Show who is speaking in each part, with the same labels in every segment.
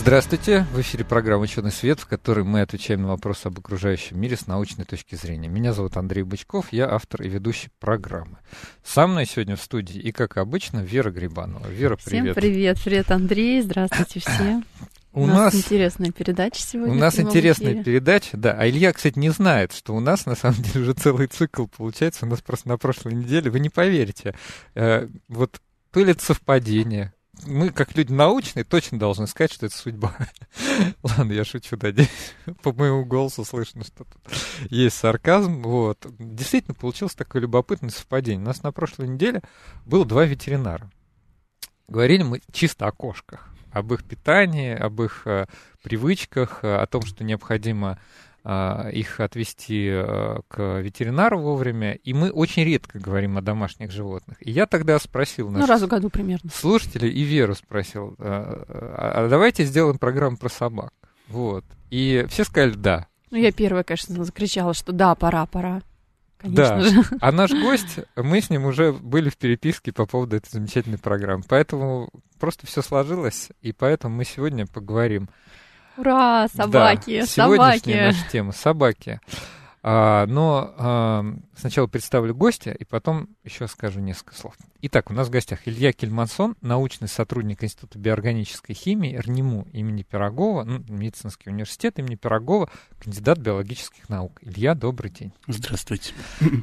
Speaker 1: Здравствуйте! В эфире программа «Ученый свет», в которой мы отвечаем на вопросы об окружающем мире с научной точки зрения. Меня зовут Андрей Бычков, я автор и ведущий программы. Со мной сегодня в студии и, как обычно, Вера Грибанова. Вера, привет!
Speaker 2: Всем привет! Привет, Андрей! Здравствуйте все! У, у нас, нас интересная передача сегодня.
Speaker 1: У нас интересная эфире. передача, да. А Илья, кстати, не знает, что у нас на самом деле уже целый цикл получается. У нас просто на прошлой неделе, вы не поверите, э, вот то ли это совпадение, мы, как люди научные, точно должны сказать, что это судьба. Ладно, я шучу, да, по моему голосу слышно, что тут есть сарказм. Вот. Действительно, получилось такое любопытное совпадение. У нас на прошлой неделе было два ветеринара. Говорили мы чисто о кошках, об их питании, об их э, привычках, э, о том, что необходимо их отвести э, к ветеринару вовремя, и мы очень редко говорим о домашних животных. И я тогда спросил
Speaker 2: ну, раз в году примерно.
Speaker 1: слушателей и Веру спросил, а, а, а давайте сделаем программу про собак. Вот. И все сказали «да».
Speaker 2: Ну, я первая, конечно, закричала, что да, пора, пора.
Speaker 1: Конечно да. же. А наш гость, мы с ним уже были в переписке по поводу этой замечательной программы. Поэтому просто все сложилось, и поэтому мы сегодня поговорим
Speaker 2: Ура, собаки,
Speaker 1: да,
Speaker 2: собаки.
Speaker 1: наша тема собаки. А, но а, сначала представлю гостя, и потом еще скажу несколько слов. Итак, у нас в гостях Илья Кельмансон, научный сотрудник Института биорганической химии РНИМУ имени Пирогова, ну, медицинский университет имени Пирогова, кандидат биологических наук. Илья, добрый день.
Speaker 3: Здравствуйте.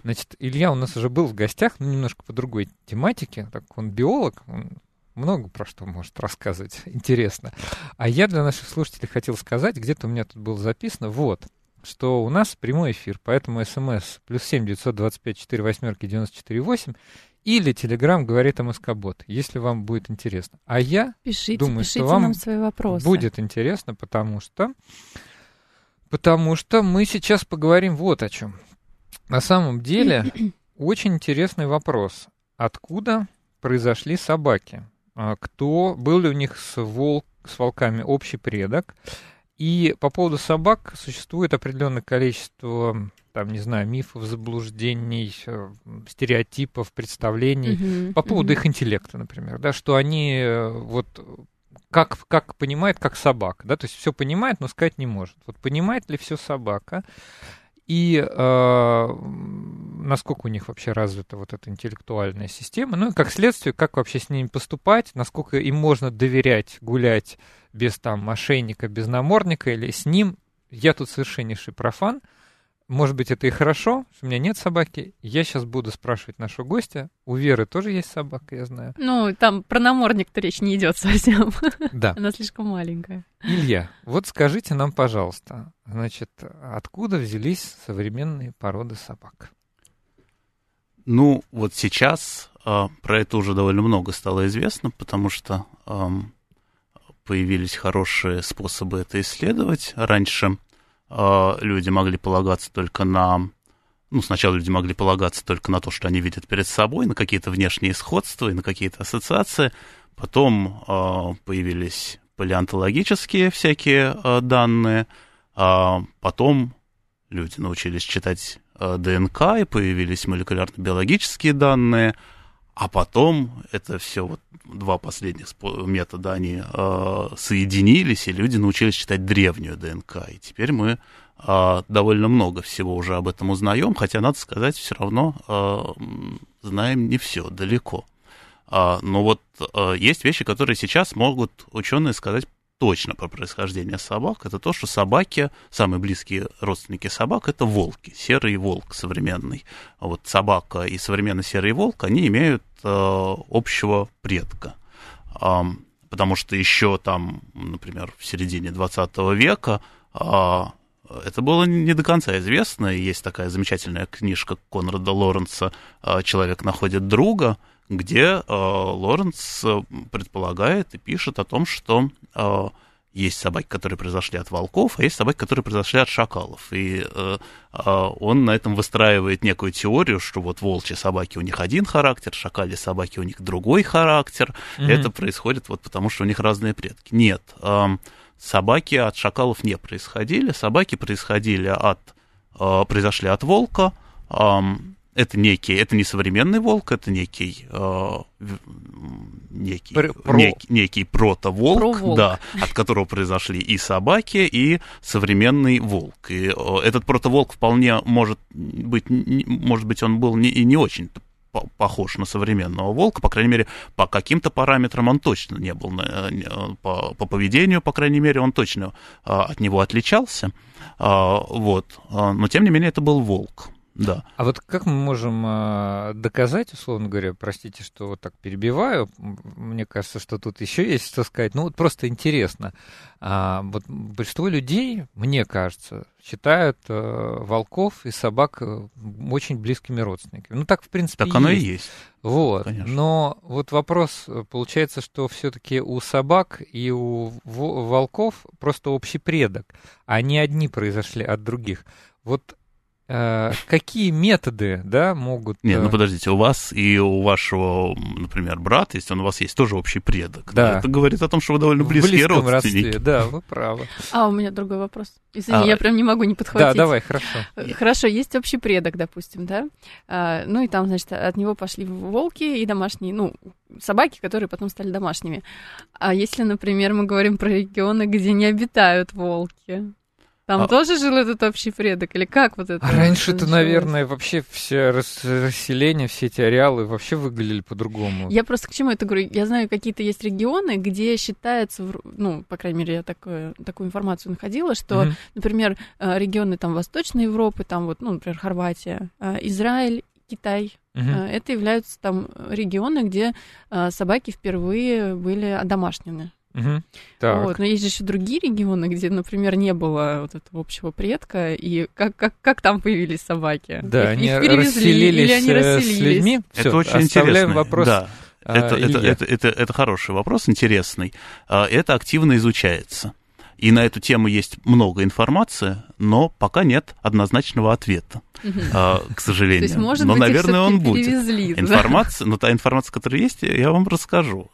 Speaker 1: Значит, Илья у нас уже был в гостях, но немножко по другой тематике. Так, он биолог, он много про что может рассказывать. Интересно. А я для наших слушателей хотел сказать, где-то у меня тут было записано, вот, что у нас прямой эфир, поэтому смс плюс семь девятьсот двадцать пять четыре восьмерки девяносто четыре восемь или Телеграм говорит МСК-бот, если вам будет интересно. А я
Speaker 2: пишите,
Speaker 1: думаю,
Speaker 2: пишите
Speaker 1: что вам
Speaker 2: свои вопросы.
Speaker 1: будет интересно, потому что, потому что мы сейчас поговорим вот о чем. На самом деле очень интересный вопрос. Откуда произошли собаки? А, кто, был ли у них с, волк, с волками общий предок. И по поводу собак существует определенное количество, там, не знаю, мифов, заблуждений, э, стереотипов, представлений uh-huh, по поводу uh-huh. их интеллекта, например, да, что они э, вот как, как понимает, как собака, да, то есть все понимает, но сказать не может. Вот понимает ли все собака? И э, насколько у них вообще развита вот эта интеллектуальная система, ну и как следствие, как вообще с ними поступать, насколько им можно доверять гулять без там мошенника, без намордника или с ним. Я тут совершеннейший профан, может быть, это и хорошо, что у меня нет собаки. Я сейчас буду спрашивать нашего гостя. У Веры тоже есть собака, я знаю.
Speaker 2: Ну, там про намордник-то речь не идет совсем.
Speaker 1: Да.
Speaker 2: Она слишком маленькая.
Speaker 1: Илья, вот скажите нам, пожалуйста, значит, откуда взялись современные породы собак?
Speaker 3: Ну, вот сейчас э, про это уже довольно много стало известно, потому что э, появились хорошие способы это исследовать. Раньше люди могли полагаться только на... Ну, сначала люди могли полагаться только на то, что они видят перед собой, на какие-то внешние сходства и на какие-то ассоциации. Потом э, появились палеонтологические всякие э, данные. А потом люди научились читать ДНК, и появились молекулярно-биологические данные. А потом это все вот два последних метода, они э, соединились, и люди научились читать древнюю ДНК. И теперь мы э, довольно много всего уже об этом узнаем, хотя, надо сказать, все равно э, знаем не все, далеко. А, но вот э, есть вещи, которые сейчас могут ученые сказать точно про происхождение собак, это то, что собаки, самые близкие родственники собак, это волки, серый волк современный. Вот собака и современный серый волк, они имеют э, общего предка. Э, потому что еще там, например, в середине 20 века э, это было не до конца известно. Есть такая замечательная книжка Конрада Лоренса «Человек находит друга», где э, Лоренс предполагает и пишет о том, что э, есть собаки, которые произошли от волков, а есть собаки, которые произошли от шакалов. И э, э, он на этом выстраивает некую теорию, что вот волчьи собаки у них один характер, шакали собаки у них другой характер. Mm-hmm. Это происходит вот потому, что у них разные предки. Нет, э, собаки от шакалов не происходили, собаки происходили от, э, произошли от волка. Э, это некий, это не современный волк, это некий, э, некий, Про... некий, некий протоволк, Про да, от которого произошли и собаки, и современный волк. И э, этот протоволк вполне может быть, может быть, он был не, и не очень похож на современного волка, по крайней мере, по каким-то параметрам он точно не был, э, по, по поведению, по крайней мере, он точно э, от него отличался, вот, но тем не менее это был волк. Да.
Speaker 1: А вот как мы можем э, доказать, условно говоря, простите, что вот так перебиваю, мне кажется, что тут еще есть что сказать, ну вот просто интересно. А, вот большинство людей, мне кажется, считают э, волков и собак э, очень близкими родственниками. Ну так, в принципе,
Speaker 3: Так оно и есть.
Speaker 1: Вот. Конечно. Но вот вопрос, э, получается, что все-таки у собак и у волков просто общий предок, а не одни произошли от других. Вот какие методы, да, могут...
Speaker 3: Нет, ну э, подождите, у вас и у вашего, например, брата, если он у вас есть, тоже общий предок.
Speaker 1: Да.
Speaker 3: Это говорит о том, что вы довольно близкие родственники. Родстве,
Speaker 1: да, вы правы.
Speaker 2: А, у меня другой вопрос. Извини, а, я прям не могу не подхватить.
Speaker 1: Да, давай, хорошо.
Speaker 2: Э, хорошо, есть общий предок, допустим, да? А, ну и там, значит, от него пошли волки и домашние, ну, собаки, которые потом стали домашними. А если, например, мы говорим про регионы, где не обитают волки, там а... тоже жил этот общий предок? Или как вот это?
Speaker 1: А раньше-то, наверное, вообще все расселения, все эти ареалы вообще выглядели по-другому.
Speaker 2: Я просто к чему это говорю? Я знаю, какие-то есть регионы, где считается, ну, по крайней мере, я такую, такую информацию находила, что, mm-hmm. например, э, регионы там Восточной Европы, там вот, ну, например, Хорватия, э, Израиль, Китай. Uh-huh. Это являются там регионы, где собаки впервые были одомашнены.
Speaker 1: Угу. Так.
Speaker 2: Вот. Но есть же еще другие регионы, где, например, не было вот этого общего предка, и как, как, как там появились собаки?
Speaker 1: Да, их, они их перевезли, или они расселились? С людьми?
Speaker 3: Это Всё, очень интересно. вопрос. Да. Это, а, это, это, это, это хороший вопрос, интересный. А, это активно изучается. И на эту тему есть много информации, но пока нет однозначного ответа, uh к сожалению. То есть,
Speaker 2: может
Speaker 3: но,
Speaker 2: быть,
Speaker 3: наверное, он будет.
Speaker 2: Перевезли,
Speaker 3: информация, да? но та информация, которая есть, я вам расскажу.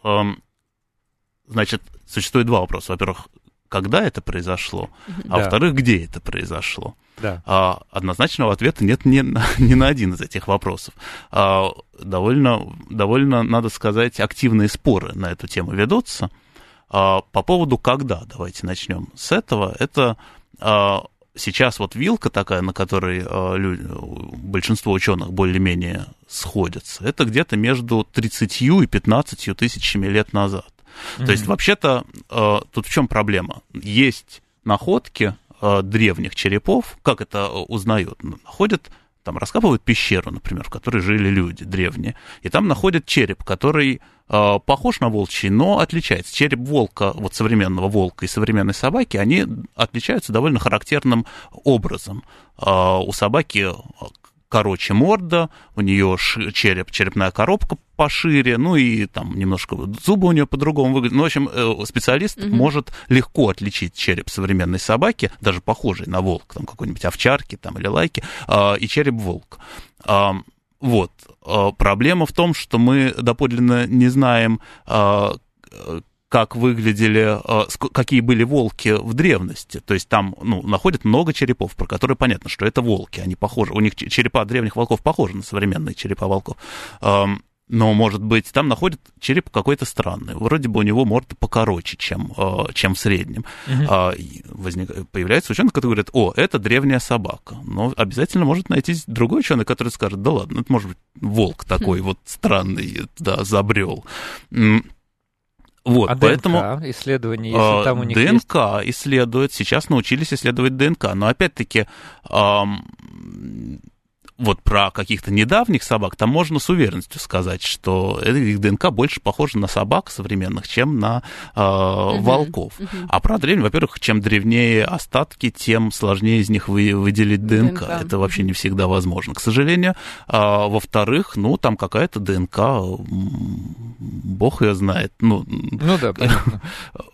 Speaker 3: Значит, существует два вопроса. Во-первых, когда это произошло, а да. во-вторых, где это произошло.
Speaker 1: Да.
Speaker 3: А, однозначного ответа нет ни, ни на один из этих вопросов. А, довольно, довольно, надо сказать, активные споры на эту тему ведутся. А, по поводу когда, давайте начнем с этого. Это а, сейчас вот вилка такая, на которой а, люди, большинство ученых более-менее сходятся, это где-то между 30 и 15 тысячами лет назад. Mm-hmm. То есть, вообще-то, э, тут в чем проблема? Есть находки э, древних черепов, как это э, узнают? Находят там раскапывают пещеру, например, в которой жили люди древние, и там находят череп, который э, похож на волчий, но отличается. Череп волка, вот современного волка и современной собаки, они отличаются довольно характерным образом. Э, у собаки короче морда, у нее череп, черепная коробка пошире, ну и там немножко зубы у нее по-другому выглядят. Ну, в общем, э, специалист угу. может легко отличить череп современной собаки, даже похожей на волк, там какой-нибудь овчарки там, или лайки, а, и череп волка. Вот. А, проблема в том, что мы доподлинно не знаем, а, как выглядели, э, какие были волки в древности. То есть там ну, находят много черепов, про которые понятно, что это волки. Они похожи, у них черепа древних волков похожи на современные черепа волков. Но, может быть, там находят череп какой-то странный. Вроде бы у него морда покороче, чем, э, чем в среднем. Uh-huh. Возник, появляется ученый, который говорит, о, это древняя собака. Но обязательно может найти другой ученый, который скажет, да ладно, это может быть волк такой uh-huh. вот странный, да, забрел. Вот,
Speaker 1: а
Speaker 3: поэтому
Speaker 1: ДНК исследования, если
Speaker 3: э,
Speaker 1: там у них
Speaker 3: ДНК
Speaker 1: есть...
Speaker 3: исследуют, сейчас научились исследовать ДНК, но опять-таки вот про каких-то недавних собак, там можно с уверенностью сказать, что их ДНК больше похожа на собак современных, чем на э, uh-huh, волков. Uh-huh. А про древних, во-первых, чем древнее остатки, тем сложнее из них вы, выделить ДНК. ДНК. Это вообще не всегда возможно, к сожалению. А, во-вторых, ну, там какая-то ДНК, бог ее знает. Ну,
Speaker 1: ну да, понятно.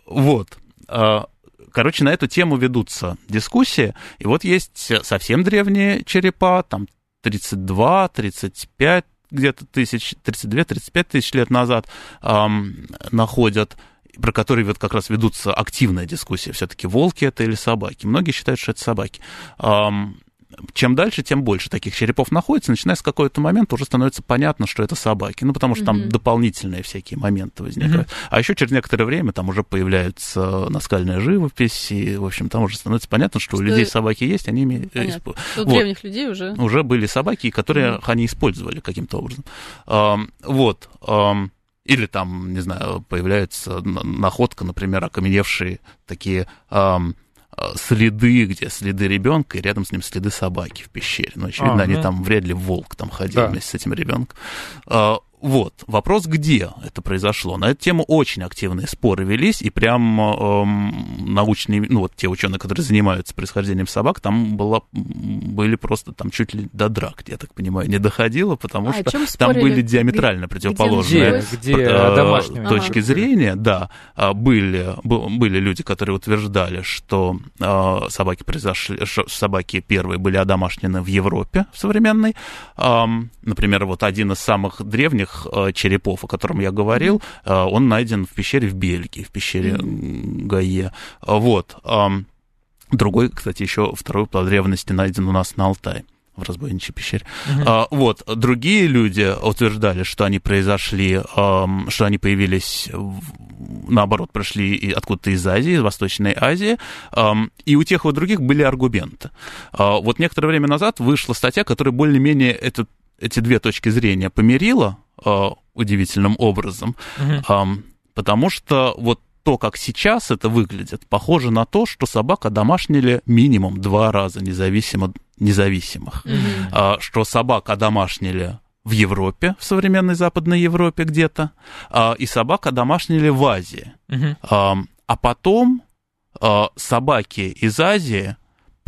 Speaker 3: Вот. А, короче, на эту тему ведутся дискуссии. И вот есть совсем древние черепа, там 32, 35 где-то тысяч, 32-35 тысяч лет назад эм, находят про которые вот как раз ведутся активная дискуссия, все-таки волки это или собаки. Многие считают, что это собаки чем дальше, тем больше таких черепов находится, начиная с какого-то момента уже становится понятно, что это собаки, ну, потому что mm-hmm. там дополнительные всякие моменты возникают. Mm-hmm. А еще через некоторое время там уже появляется наскальная живопись, и, в общем, там уже становится понятно, что, что... у людей собаки есть, они ими...
Speaker 2: Э, Исп... У вот. древних людей уже...
Speaker 3: Уже были собаки, которые mm-hmm. они использовали каким-то образом. Вот. Или там, не знаю, появляется находка, например, окаменевшие такие Э, следы, где следы ребенка, и рядом с ним следы собаки в пещере. Ну, очевидно, а, они там вряд ли волк там ходил да. вместе с этим ребенком. Вот, вопрос, где это произошло. На эту тему очень активные споры велись, и прям эм, научные, ну вот те ученые, которые занимаются происхождением собак, там было, были просто там чуть ли до драк, я так понимаю, не доходило, потому а, что там были диаметрально где, противоположные
Speaker 1: где, где э,
Speaker 3: точки ага. зрения, да, а, были, были люди, которые утверждали, что э, собаки произошли, что собаки первые были одомашнены в Европе в современной, э, например, вот один из самых древних этих э, черепов, о котором я говорил, mm-hmm. он найден в пещере в Бельгии, в пещере. Гае. Вот. Другой, кстати, еще второй плод древности найден у нас на Алтае в разбойничьей пещере. Uh-huh. А, вот, другие люди утверждали, что они произошли, эм, что они появились, наоборот, пришли откуда-то из Азии, из Восточной Азии, эм, и у тех и у других были аргументы. Э, вот некоторое время назад вышла статья, которая более-менее этот, эти две точки зрения помирила, э, удивительным образом, угу. э, потому что вот то, как сейчас это выглядит, похоже на то, что собака домашнили минимум два раза независимо, независимых. А, что собак одомашнили в Европе, в современной Западной Европе где-то, а, и собак одомашнили в Азии. А, а потом а, собаки из Азии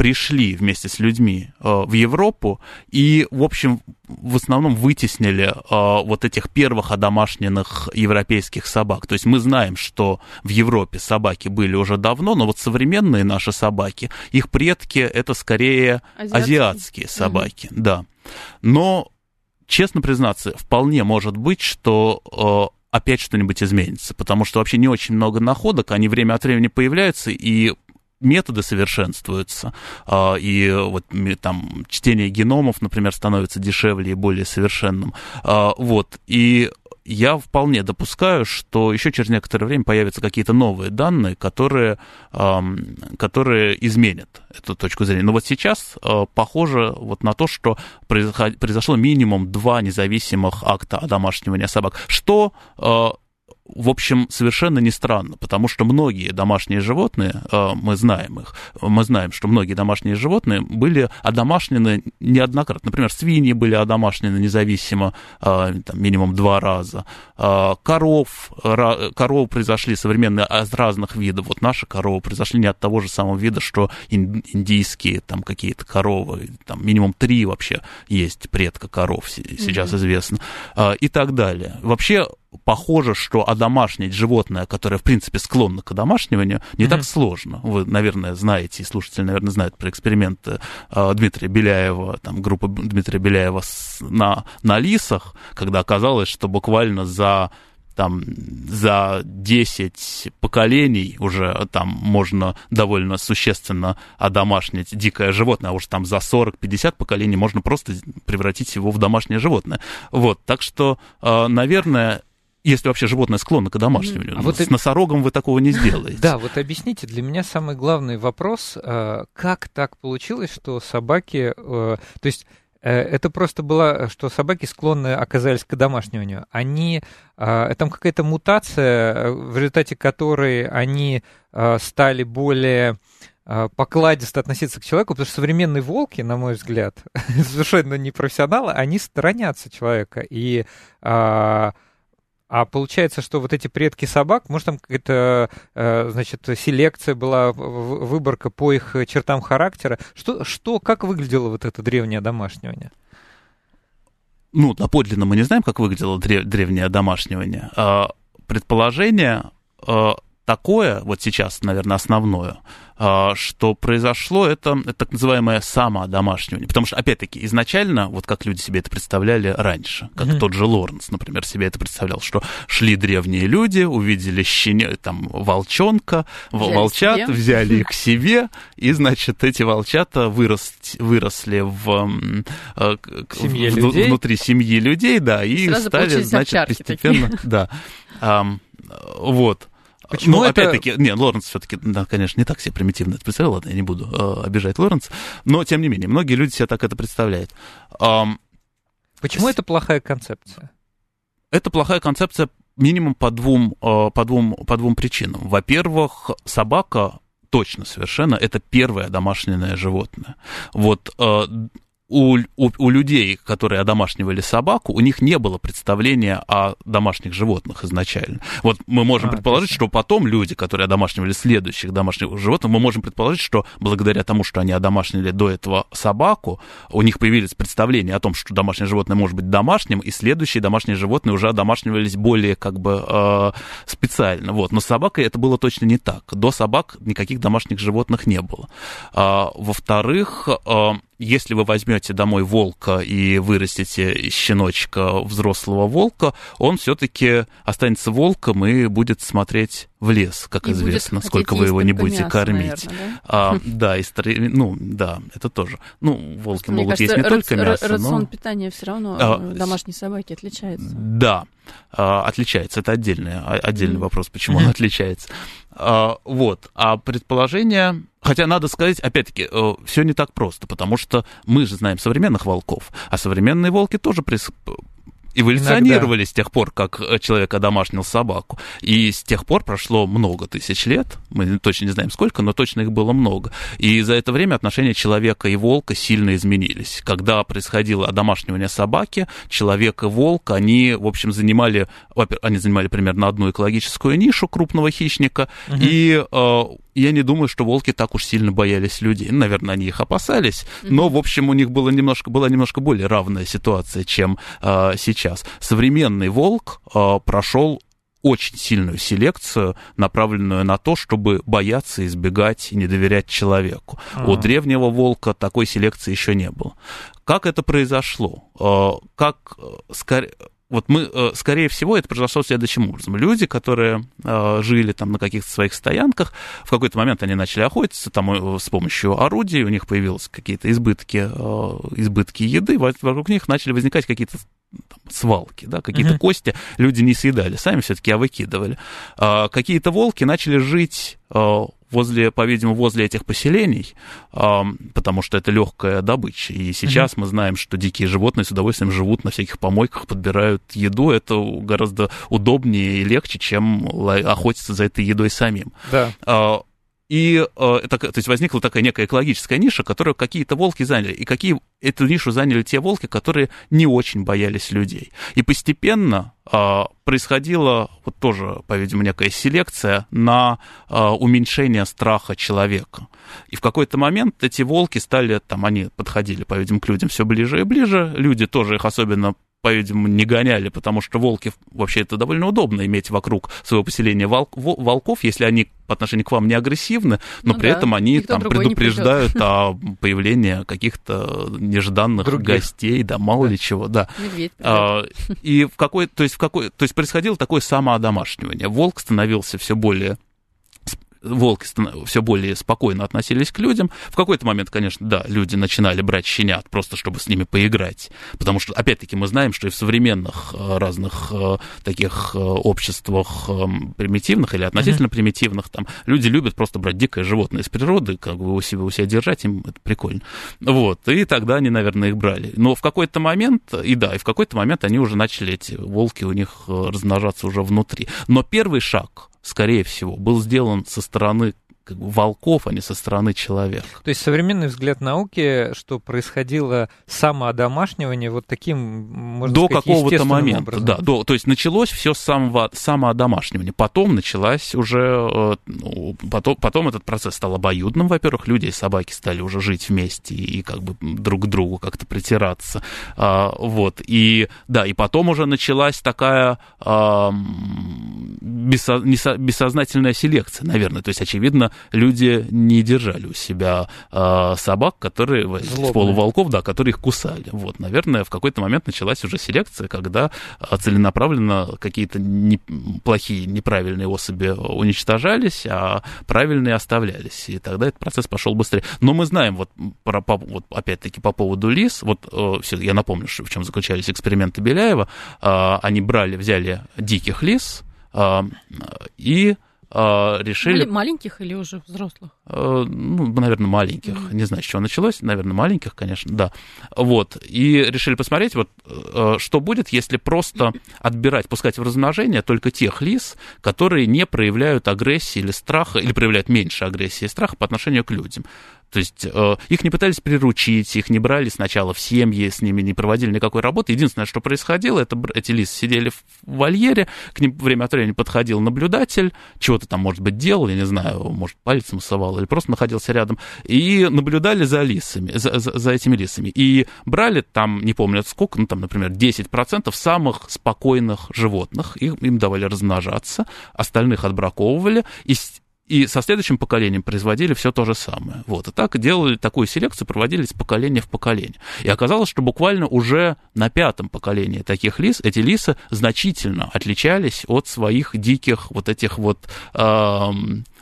Speaker 3: пришли вместе с людьми э, в Европу и, в общем, в основном вытеснили э, вот этих первых одомашненных европейских собак. То есть мы знаем, что в Европе собаки были уже давно, но вот современные наши собаки, их предки это скорее азиатские, азиатские собаки, угу. да. Но, честно признаться, вполне может быть, что э, опять что-нибудь изменится, потому что вообще не очень много находок, они время от времени появляются, и методы совершенствуются, а, и вот там чтение геномов, например, становится дешевле и более совершенным. А, вот, и я вполне допускаю, что еще через некоторое время появятся какие-то новые данные, которые, которые изменят эту точку зрения. Но вот сейчас а, похоже вот на то, что произошло минимум два независимых акта одомашнивания собак, что в общем, совершенно не странно, потому что многие домашние животные, э, мы знаем их, мы знаем, что многие домашние животные были одомашнены неоднократно. Например, свиньи были одомашнены независимо э, там, минимум два раза. Э, коров, коровы произошли современные из разных видов. Вот наши коровы произошли не от того же самого вида, что индийские там какие-то коровы. Там минимум три вообще есть предка коров сейчас mm-hmm. известно. И так далее. Вообще похоже, что одомашнить животное, которое, в принципе, склонно к одомашниванию, не mm-hmm. так сложно. Вы, наверное, знаете, и слушатели, наверное, знают про эксперименты э, Дмитрия Беляева, там, группа Дмитрия Беляева с, на, на лисах, когда оказалось, что буквально за там за 10 поколений уже там можно довольно существенно одомашнить дикое животное, а уж там за 40-50 поколений можно просто превратить его в домашнее животное. Вот, так что, э, наверное, если вообще животное склонно к домашнему. А вот с носорогом вы такого не сделаете.
Speaker 1: Да, вот объясните, для меня самый главный вопрос, э, как так получилось, что собаки, э, то есть э, это просто было, что собаки склонны оказались к домашнему. Они, там какая-то мутация, в результате которой они стали более покладисто относиться к человеку, потому что современные волки, на мой взгляд, совершенно не профессионалы, они сторонятся человека. И а получается, что вот эти предки собак, может, там какая-то, э, значит, селекция была, выборка по их чертам характера. Что, что, как выглядело вот это древнее домашнивание?
Speaker 3: Ну, доподлинно мы не знаем, как выглядело древнее домашнивание. А, предположение а, такое, вот сейчас, наверное, основное, а, что произошло, это, это так называемое самоодомашнивание. Потому что, опять-таки, изначально, вот как люди себе это представляли раньше, как mm-hmm. тот же Лоренс, например, себе это представлял, что шли древние люди, увидели щеня, там, волчонка, взяли волчат, себе. взяли их себе, и, значит, эти волчата вырос, выросли в,
Speaker 1: э, Семье в, людей.
Speaker 3: внутри семьи людей, да, и Сразу стали, значит, постепенно, такие. да, вот. Почему ну, это... опять-таки, нет, Лоренс все-таки, да, конечно, не так себе примитивно это представлял, ладно, я не буду э, обижать Лоренс, но, тем не менее, многие люди себе так это представляют.
Speaker 1: Um, Почему с... это плохая концепция?
Speaker 3: Это плохая концепция минимум по двум, э, по двум, по двум причинам. Во-первых, собака точно совершенно это первое домашнее животное. Вот э, у, у, у людей, которые одомашнивали собаку, у них не было представления о домашних животных изначально. Вот мы можем а, предположить, точно. что потом люди, которые одомашнивали следующих домашних животных, мы можем предположить, что благодаря тому, что они одомашнили до этого собаку, у них появились представления о том, что домашнее животное может быть домашним, и следующие домашние животные уже одомашнивались более как бы э, специально. Вот. Но с собакой это было точно не так. До собак никаких домашних животных не было. А, во-вторых, э, если вы возьмете домой волка и вырастите щеночка взрослого волка, он все-таки останется волком и будет смотреть в лес, как и известно, сколько вы его не будете мясо, кормить. Наверное, да? А, да, и стар... ну да, это тоже. Ну, волки Мне могут кажется, есть не только мясо,
Speaker 2: рацион но... питания все равно а, домашней собаки отличается.
Speaker 3: Да, а, отличается. Это отдельный, отдельный mm. вопрос, почему он отличается. А, вот. А предположение Хотя надо сказать, опять-таки, э, все не так просто, потому что мы же знаем современных волков, а современные волки тоже эволюционировали Иногда. с тех пор, как э, человек одомашнил собаку. И с тех пор прошло много тысяч лет, мы точно не знаем сколько, но точно их было много. И за это время отношения человека и волка сильно изменились. Когда происходило одомашнивание собаки, человек и волк, они, в общем, занимали, они занимали примерно одну экологическую нишу крупного хищника, угу. и э, я не думаю, что волки так уж сильно боялись людей. Наверное, они их опасались, но, в общем, у них было немножко, была немножко более равная ситуация, чем э, сейчас. Современный волк э, прошел очень сильную селекцию, направленную на то, чтобы бояться, избегать и не доверять человеку. А-а-а. У древнего волка такой селекции еще не было. Как это произошло? Как, скорее вот мы, э, скорее всего, это произошло следующим образом. Люди, которые э, жили там на каких-то своих стоянках, в какой-то момент они начали охотиться там э, с помощью орудий, у них появились какие-то избытки, избытки еды, вокруг них начали возникать какие-то там, свалки, да, какие-то uh-huh. кости люди не съедали, сами все-таки а выкидывали. А, какие-то волки начали жить возле, по-видимому, возле этих поселений, потому что это легкая добыча. И сейчас mm-hmm. мы знаем, что дикие животные с удовольствием живут на всяких помойках, подбирают еду. Это гораздо удобнее и легче, чем охотиться за этой едой самим.
Speaker 1: Да.
Speaker 3: И э, это, то есть возникла такая некая экологическая ниша, которую какие-то волки заняли. И какие эту нишу заняли те волки, которые не очень боялись людей. И постепенно э, происходила вот тоже, по-видимому, некая селекция на э, уменьшение страха человека. И в какой-то момент эти волки стали, там, они подходили, по-видимому, к людям все ближе и ближе. Люди тоже их особенно по-видимому, не гоняли, потому что волки, вообще это довольно удобно иметь вокруг своего поселения волк, волков, если они по отношению к вам не агрессивны, но ну при да, этом они там предупреждают о появлении каких-то нежданных Других. гостей, да, мало да. ли чего, да. Медведь, а, и в какой, то есть в какой, то есть происходило такое самоодомашнивание. Волк становился все более волки все более спокойно относились к людям. В какой-то момент, конечно, да, люди начинали брать щенят просто, чтобы с ними поиграть. Потому что, опять-таки, мы знаем, что и в современных э, разных э, таких э, обществах примитивных или относительно mm-hmm. примитивных, там, люди любят просто брать дикое животное из природы, как бы у себя, у себя держать, им это прикольно. Вот, и тогда они, наверное, их брали. Но в какой-то момент, и да, и в какой-то момент они уже начали, эти волки у них размножаться уже внутри. Но первый шаг скорее всего, был сделан со стороны как бы волков, а не со стороны человека.
Speaker 1: То есть современный взгляд науки, что происходило самоодомашнивание вот таким, можно
Speaker 3: До какого-то момента, образом. да. До, то есть началось все с самого самоодомашнивания. Потом началась уже, э, ну, потом, потом этот процесс стал обоюдным, во-первых, люди и собаки стали уже жить вместе и как бы друг к другу как-то притираться. Вот, и да, и потом уже началась такая без бессознательная селекция, наверное. То есть, очевидно, люди не держали у себя э, собак, которые, Злобные. полуволков, да, которые их кусали. Вот, наверное, в какой-то момент началась уже селекция, когда целенаправленно какие-то не, плохие, неправильные особи уничтожались, а правильные оставлялись. И тогда этот процесс пошел быстрее. Но мы знаем, вот, про, по, вот опять-таки, по поводу лис, вот э, все, я напомню, в чем заключались эксперименты Беляева. Э, они брали, взяли диких лис э, и решили...
Speaker 2: Маленьких или уже взрослых?
Speaker 3: Э, ну, наверное, маленьких. Mm-hmm. Не знаю, с чего началось. Наверное, маленьких, конечно, да. Вот. И решили посмотреть, вот, э, что будет, если просто отбирать, пускать в размножение только тех лис, которые не проявляют агрессии или страха, или проявляют меньше агрессии и страха по отношению к людям. То есть э, их не пытались приручить, их не брали сначала в семьи, с ними не проводили никакой работы. Единственное, что происходило, это эти лисы сидели в вольере, к ним время от времени подходил наблюдатель, чего-то там, может быть, делал, я не знаю, может, пальцем совал или просто находился рядом, и наблюдали за лисами, за, за, за этими лисами. И брали там, не помню сколько, ну там, например, 10% самых спокойных животных, их, им давали размножаться, остальных отбраковывали, и и со следующим поколением производили все то же самое. Вот. И так делали такую селекцию, проводили из поколения в поколение. И оказалось, что буквально уже на пятом поколении таких лис, эти лисы значительно отличались от своих диких вот этих вот э,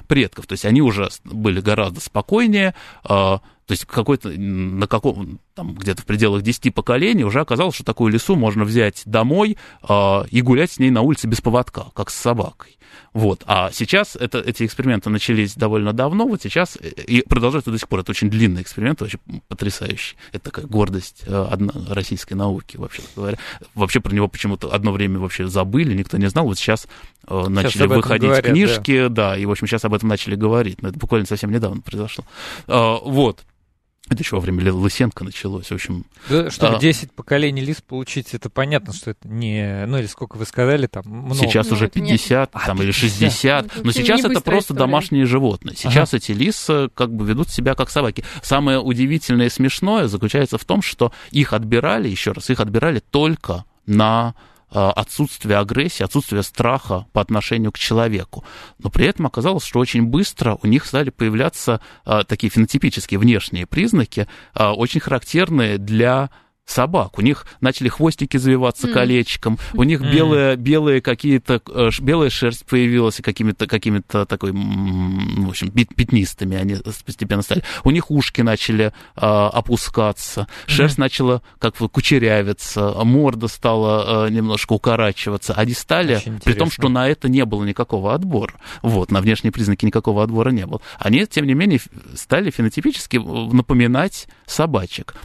Speaker 3: предков. То есть они уже были гораздо спокойнее, э, то есть какой-то, на каком, там, где-то в пределах 10 поколений уже оказалось, что такую лису можно взять домой э, и гулять с ней на улице без поводка, как с собакой. Вот. А сейчас это, эти эксперименты начались довольно давно, вот сейчас и продолжаются до сих пор. Это очень длинный эксперимент, очень потрясающий. Это такая гордость э, одна, российской науки, вообще говоря. Вообще про него почему-то одно время вообще забыли, никто не знал. Вот сейчас, э, сейчас начали выходить говорят, книжки, да. да, и, в общем, сейчас об этом начали говорить. Но это буквально совсем недавно произошло. Э, вот. Это еще во время Лысенко началось, в общем.
Speaker 1: Да, чтобы а, 10 поколений лис получить, это понятно, что это не... Ну, или сколько вы сказали, там много.
Speaker 3: Сейчас ну, уже 50, не... там, а, или 60. Ну, но сейчас это просто история. домашние животные. Сейчас ага. эти лисы как бы ведут себя как собаки. Самое удивительное и смешное заключается в том, что их отбирали, еще раз, их отбирали только на отсутствие агрессии, отсутствие страха по отношению к человеку. Но при этом оказалось, что очень быстро у них стали появляться э, такие фенотипические внешние признаки, э, очень характерные для собак. У них начали хвостики завиваться mm. колечком, у них mm. белые, белые какие-то, э, белая шерсть появилась какими-то, какими-то такой, в общем, пятнистыми они постепенно стали. У них ушки начали а, опускаться, шерсть mm. начала как бы кучерявиться, морда стала а, немножко укорачиваться. Они стали, при том, что на это не было никакого отбора. Вот, на внешние признаки никакого отбора не было. Они, тем не менее, стали фенотипически напоминать собачек.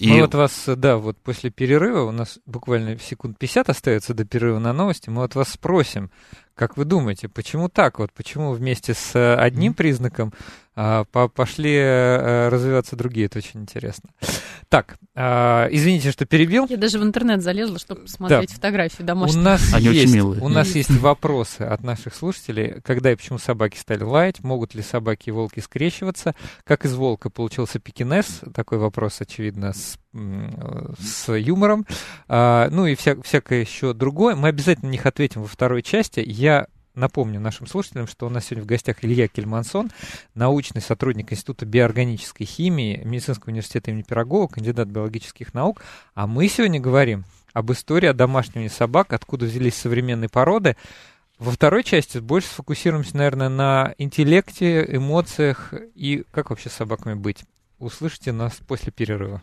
Speaker 1: И... Мы вот вас, да, вот после перерыва, у нас буквально секунд 50 остается до перерыва на новости, мы вот вас спросим, как вы думаете, почему так? Вот, почему вместе с одним признаком пошли а, развиваться другие, это очень интересно. Так, а, извините, что перебил.
Speaker 2: Я даже в интернет залезла, чтобы посмотреть да. фотографии домашних.
Speaker 1: У нас, Они есть, очень милые. у нас есть вопросы от наших слушателей. Когда и почему собаки стали лаять? Могут ли собаки и волки скрещиваться? Как из волка получился пекинес? Такой вопрос, очевидно, с, с юмором. А, ну и вся, всякое еще другое. Мы обязательно на них ответим во второй части. Я Напомню нашим слушателям, что у нас сегодня в гостях Илья Кельмансон, научный сотрудник Института биоорганической химии Медицинского университета имени Пирогова, кандидат биологических наук. А мы сегодня говорим об истории одомашнивания собак, откуда взялись современные породы. Во второй части больше сфокусируемся, наверное, на интеллекте, эмоциях и как вообще с собаками быть. Услышите нас после перерыва.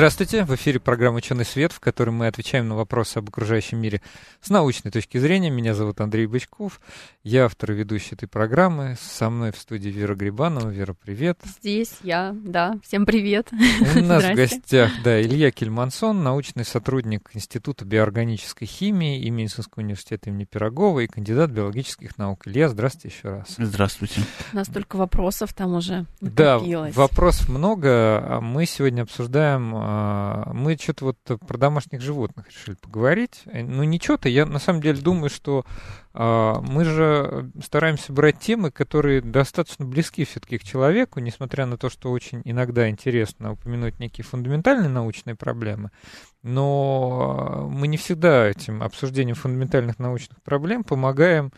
Speaker 1: Здравствуйте, в эфире программа «Ученый свет», в которой мы отвечаем на вопросы об окружающем мире с научной точки зрения. Меня зовут Андрей Бычков, я автор и ведущий этой программы. Со мной в студии Вера Грибанова. Вера, привет.
Speaker 2: Здесь я, да. Всем привет.
Speaker 1: У нас в гостях, да, Илья Кельмансон, научный сотрудник Института биоорганической химии и Медицинского университета имени Пирогова и кандидат биологических наук. Илья, здравствуйте еще раз.
Speaker 3: Здравствуйте.
Speaker 2: У нас только вопросов там уже
Speaker 1: накопилось. Да, вопросов много. А мы сегодня обсуждаем а, мы что-то вот про домашних животных решили поговорить. Э, ну, ничего-то, я на самом деле думаю, что а, мы же стараемся брать темы, которые достаточно близки все-таки к человеку, несмотря на то, что очень иногда интересно упомянуть некие фундаментальные научные проблемы. Но мы не всегда этим обсуждением фундаментальных научных проблем помогаем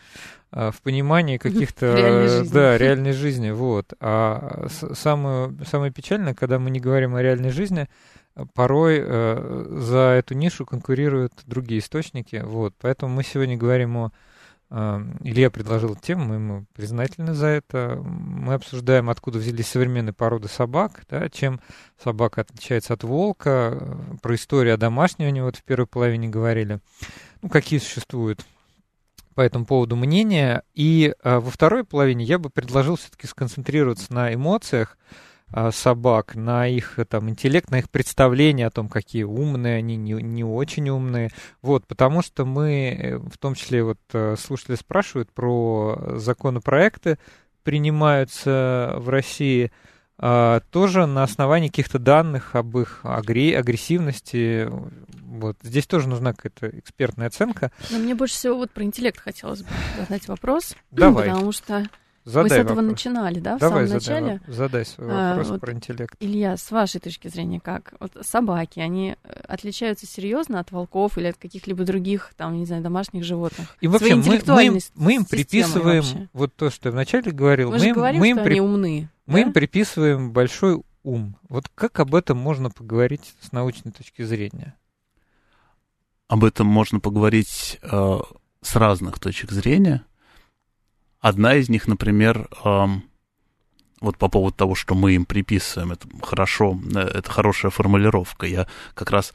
Speaker 1: а, в понимании каких-то
Speaker 2: реальной
Speaker 1: да реальной жизни вот а самое самое печальное когда мы не говорим о реальной жизни порой э, за эту нишу конкурируют другие источники вот поэтому мы сегодня говорим о э, Илья предложил тему, мы ему признательны за это. Мы обсуждаем, откуда взялись современные породы собак, да, чем собака отличается от волка, про историю о домашней у него вот в первой половине говорили. Ну, какие существуют по этому поводу мнения. И а, во второй половине я бы предложил все-таки сконцентрироваться на эмоциях собак, на их там интеллект, на их представление о том, какие умные они, не, не очень умные. Вот, потому что мы, э, в том числе вот э, слушатели спрашивают про законопроекты, принимаются в России – а, тоже на основании каких-то данных об их агрессивности. Вот. Здесь тоже нужна какая-то экспертная оценка.
Speaker 2: Но мне больше всего вот про интеллект хотелось бы задать вопрос.
Speaker 1: Давай.
Speaker 2: Потому что Задай Мы с этого
Speaker 1: вопрос.
Speaker 2: начинали, да, в
Speaker 1: Давай,
Speaker 2: самом
Speaker 1: задай,
Speaker 2: начале?
Speaker 1: Задай свой а, вопрос
Speaker 2: а, вот,
Speaker 1: про интеллект.
Speaker 2: Илья, с вашей точки зрения, как? Вот собаки, они э, отличаются серьезно от волков или от каких-либо других, там, не знаю, домашних животных?
Speaker 1: И вообще, мы, мы, им, мы им приписываем
Speaker 2: вообще.
Speaker 1: вот то, что я вначале говорил.
Speaker 2: Мы,
Speaker 1: мы
Speaker 2: же
Speaker 1: им,
Speaker 2: говорим,
Speaker 1: мы им
Speaker 2: что
Speaker 1: при...
Speaker 2: они умны.
Speaker 1: Мы
Speaker 2: да?
Speaker 1: им приписываем большой ум. Вот как об этом можно поговорить с научной точки зрения?
Speaker 3: Об этом можно поговорить э, с разных точек зрения. Одна из них, например, вот по поводу того, что мы им приписываем, это хорошо, э, это хорошая формулировка. Я как раз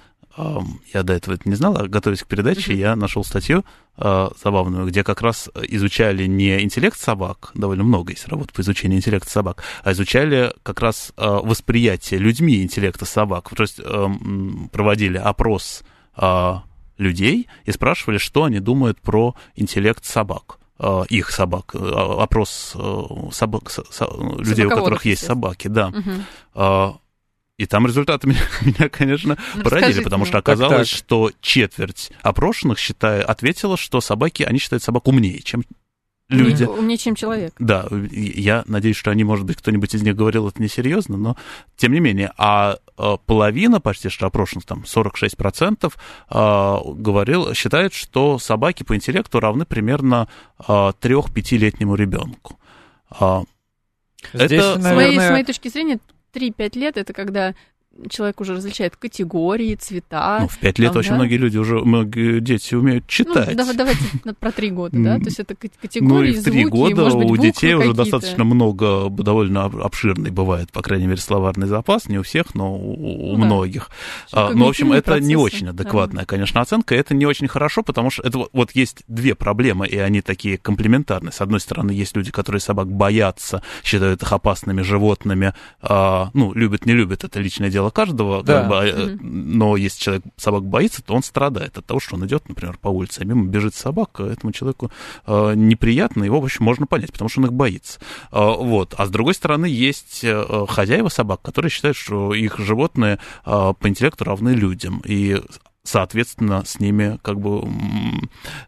Speaker 3: я до этого это не знал, а готовясь к передаче, я нашел статью э, забавную, где как раз изучали не интеллект собак, довольно много есть работ по изучению интеллекта собак, а изучали как раз э, восприятие людьми интеллекта собак. То есть проводили опрос э, людей и спрашивали, что они думают про интеллект собак их собак, опрос собак, людей, у которых есть собаки, да. Угу. И там результаты меня, меня конечно, ну, поразили, потому что оказалось, так, так. что четверть опрошенных считая, ответила, что собаки, они считают собак умнее, чем люди.
Speaker 2: Умнее, чем человек.
Speaker 3: Да, я надеюсь, что они, может быть, кто-нибудь из них говорил это несерьезно, но тем не менее. А, а половина почти что опрошенных, там 46%, а, говорил, считает, что собаки по интеллекту равны примерно а, 3-5-летнему ребенку.
Speaker 2: Здесь, это, наверное... с, моей, с моей точки зрения, 3-5 лет это когда человек уже различает категории, цвета.
Speaker 3: Ну, в пять лет там, очень да? многие люди уже, многие дети умеют ну, читать.
Speaker 2: Ну, давайте про три года, да? То есть это категории, Ну, и в три
Speaker 3: года
Speaker 2: может быть,
Speaker 3: у детей уже достаточно много, довольно обширный бывает, по крайней мере, словарный запас, не у всех, но у, ну, многих. Да. Ну, в общем, это процессы. не очень адекватная, да. конечно, оценка, это не очень хорошо, потому что это вот есть две проблемы, и они такие комплементарные. С одной стороны, есть люди, которые собак боятся, считают их опасными животными, а, ну, любят, не любят, это личное дело каждого, да. как бы, mm-hmm. но если человек собак боится, то он страдает от того, что он идет, например, по улице, а мимо бежит собака, этому человеку э, неприятно, его, в общем, можно понять, потому что он их боится. Э, вот. А с другой стороны, есть э, хозяева собак, которые считают, что их животные э, по интеллекту равны людям, и соответственно, с ними как бы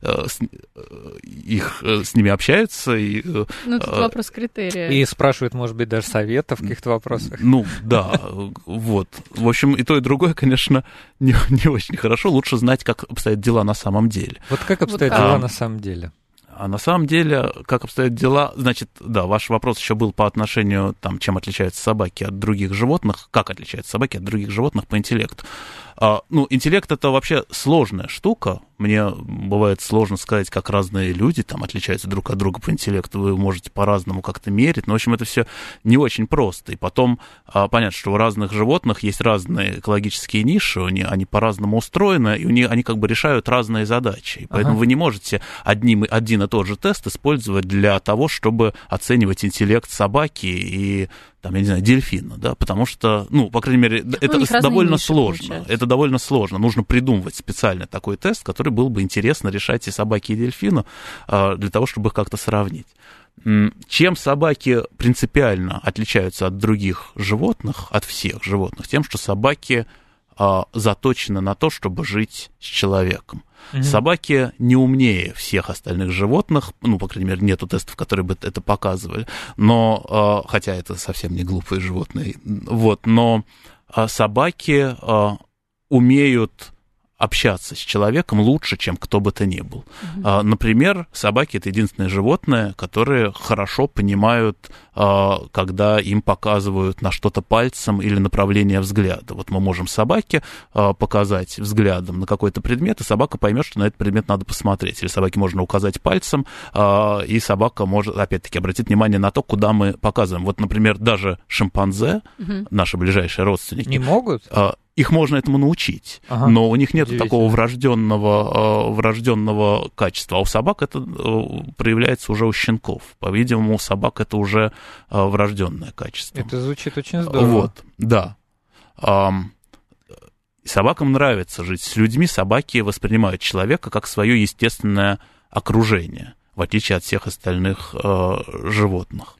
Speaker 3: э, с, э, их э, с ними общаются. И,
Speaker 2: ну, тут вопрос критерия.
Speaker 1: И спрашивают, может быть, даже советов в каких-то вопросах.
Speaker 3: Ну, да, вот. В общем, и то, и другое, конечно, не, не очень хорошо. Лучше знать, как обстоят дела на самом деле.
Speaker 1: Вот как обстоят вот, дела а, на самом деле?
Speaker 3: А на самом деле, как обстоят дела, значит, да, ваш вопрос еще был по отношению, там, чем отличаются собаки от других животных, как отличаются собаки от других животных по интеллекту. А, ну, интеллект это вообще сложная штука. Мне бывает сложно сказать, как разные люди там отличаются друг от друга по интеллекту. Вы можете по-разному как-то мерить. Но, в общем, это все не очень просто. И потом а, понятно, что у разных животных есть разные экологические ниши, они, они по-разному устроены, и у них, они как бы решают разные задачи. И поэтому ага. вы не можете одним, один и тот же тест использовать для того, чтобы оценивать интеллект собаки и там, я не знаю, дельфина, да, потому что, ну, по крайней мере, ну, это довольно сложно. Получается. Это довольно сложно. Нужно придумывать специально такой тест, который был бы интересно решать и собаке, и дельфину, а, для того, чтобы их как-то сравнить. Чем собаки принципиально отличаются от других животных, от всех животных? Тем, что собаки а, заточены на то, чтобы жить с человеком. Угу. Собаки не умнее всех остальных животных, ну, по крайней мере, нету тестов, которые бы это показывали, но, а, хотя это совсем не глупые животные, вот, но а, собаки а, умеют общаться с человеком лучше, чем кто бы то ни был. Mm-hmm. Например, собаки это единственное животное, которые хорошо понимают, а, когда им показывают на что-то пальцем или направление взгляда. Вот мы можем собаке а, показать взглядом на какой-то предмет, и собака поймет, что на этот предмет надо посмотреть. Или собаке можно указать пальцем, и собака может, опять-таки, обратить внимание на то, куда мы показываем. Вот, например, даже шимпанзе, mm-hmm. наши ближайшие родственники,
Speaker 1: не могут
Speaker 3: их можно этому научить, ага. но у них нет такого врожденного, э, врожденного качества. А у собак это э, проявляется уже у щенков. По-видимому, у собак это уже э, врожденное качество.
Speaker 1: Это звучит очень здорово.
Speaker 3: Вот, да. Собакам нравится жить с людьми, собаки воспринимают человека как свое естественное окружение, в отличие от всех остальных животных.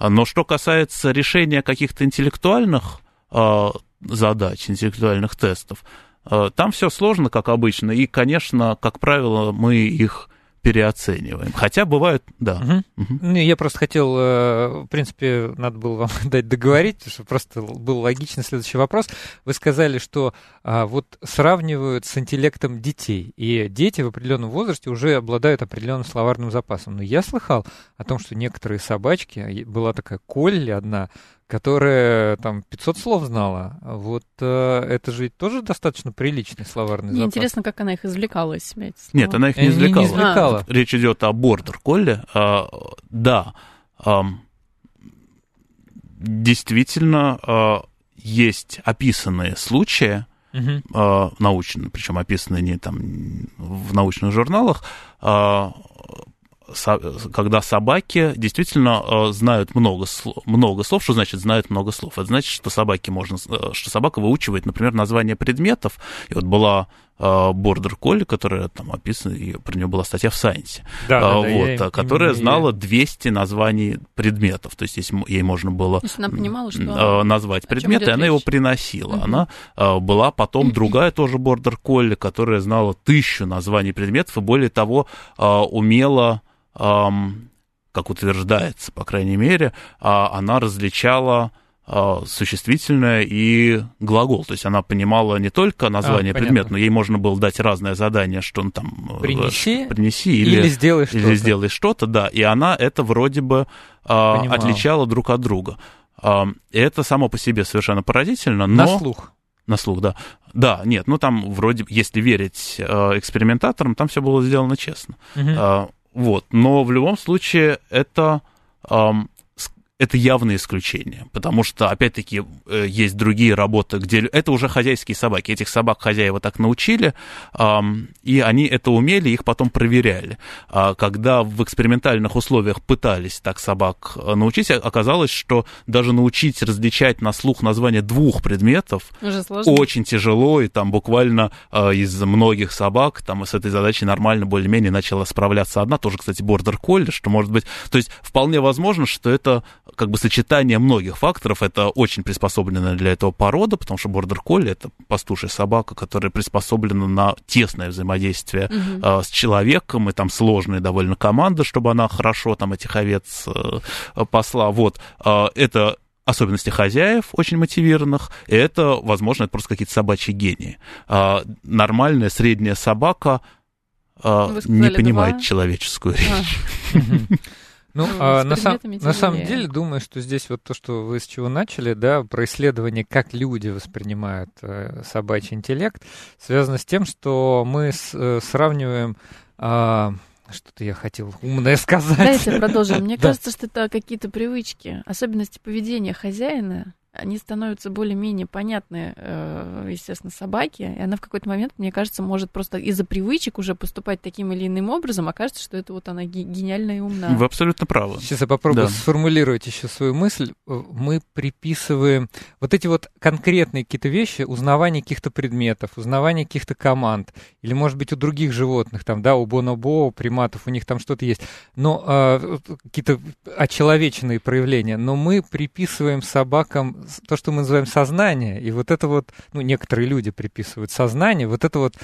Speaker 3: Но что касается решения каких-то интеллектуальных задач, интеллектуальных тестов. Э, там все сложно, как обычно, и, конечно, как правило, мы их переоцениваем. Хотя бывают, да.
Speaker 1: Угу. Угу. Я просто хотел, э, в принципе, надо было вам дать договорить, потому что просто был логичный следующий вопрос. Вы сказали, что а, вот сравнивают с интеллектом детей, и дети в определенном возрасте уже обладают определенным словарным запасом. Но я слыхал о том, что некоторые собачки, была такая Колли одна, которая там 500 слов знала. Вот э, это же тоже достаточно приличный словарный Мне запас.
Speaker 2: интересно, как она их извлекала из себя, эти
Speaker 3: слова. Нет, она их не извлекала. Не, не извлекала. А. Речь идет о бордер колле. А, да, а, действительно, а, есть описанные случаи, угу. а, научные, причем описанные не там в научных журналах, а, когда собаки действительно э, знают много слов. Много слов, что значит знают много слов? Это значит, что собаки можно, э, что собака выучивает, например, название предметов. И вот была Бордер э, Колли, которая там описана, и про нее была статья в Сайенсе, да, да, вот, да, которая знала 200 названий предметов. То есть, если ей можно было
Speaker 2: она понимала, что...
Speaker 3: назвать предмет, и она речь? его приносила. Угу. Она была потом другая тоже Бордер Колли, которая знала тысячу названий предметов, и более того, умела как утверждается, по крайней мере, а, она различала а, существительное и глагол. То есть она понимала не только название а, предмета, но ей можно было дать разное задание, что он там
Speaker 1: э, принеси,
Speaker 3: принеси или,
Speaker 1: или сделай что-то.
Speaker 3: Или сделай что-то, да. И она это вроде бы Понимала. отличала друг от друга. Это само по себе совершенно поразительно, но...
Speaker 1: На слух.
Speaker 3: На слух, да. Да, нет, ну там вроде, если верить э, экспериментаторам, там все было сделано честно. Угу. Вот. Но в любом случае это эм, это явное исключение, потому что, опять-таки, э, есть другие работы, где это уже хозяйские собаки. Этих собак хозяева так научили, и они это умели, их потом проверяли. А когда в экспериментальных условиях пытались так собак э, научить, оказалось, что даже научить различать на слух название двух предметов очень тяжело, и там буквально э, из многих собак там с этой задачей нормально более-менее начала справляться одна, тоже, кстати, бордер колли, что может быть... То есть вполне возможно, что это как бы сочетание многих факторов. Это очень приспособленная для этого порода, потому что бордер колли это пастушая собака, которая приспособлена на тесное взаимодействие угу. э, с человеком, и там сложные довольно команды, чтобы она хорошо там этих овец э, посла. Вот, э, это особенности хозяев очень мотивированных, и это, возможно, это просто какие-то собачьи гении. А, нормальная средняя собака а, не понимает два? человеческую а. речь.
Speaker 1: Ну, а на, сам, на самом деле, думаю, что здесь вот то, что вы с чего начали, да, про исследование, как люди воспринимают э, собачий интеллект, связано с тем, что мы с, э, сравниваем... Э, что-то я хотел умное сказать.
Speaker 2: Дайте продолжим. Мне кажется, что это какие-то привычки, особенности поведения хозяина, они становятся более-менее понятны, э, естественно, собаке, и она в какой-то момент, мне кажется, может просто из-за привычек уже поступать таким или иным образом, окажется, что это вот она гениальная и умная.
Speaker 3: Вы абсолютно правы.
Speaker 1: Сейчас я попробую да. сформулировать еще свою мысль. Мы приписываем вот эти вот конкретные какие-то вещи, узнавание каких-то предметов, узнавание каких-то команд, или, может быть, у других животных, там, да, у бонобо, у приматов, у них там что-то есть, но э, какие-то очеловеченные проявления, но мы приписываем собакам то, что мы называем сознание, и вот это вот, ну, некоторые люди приписывают сознание, вот это вот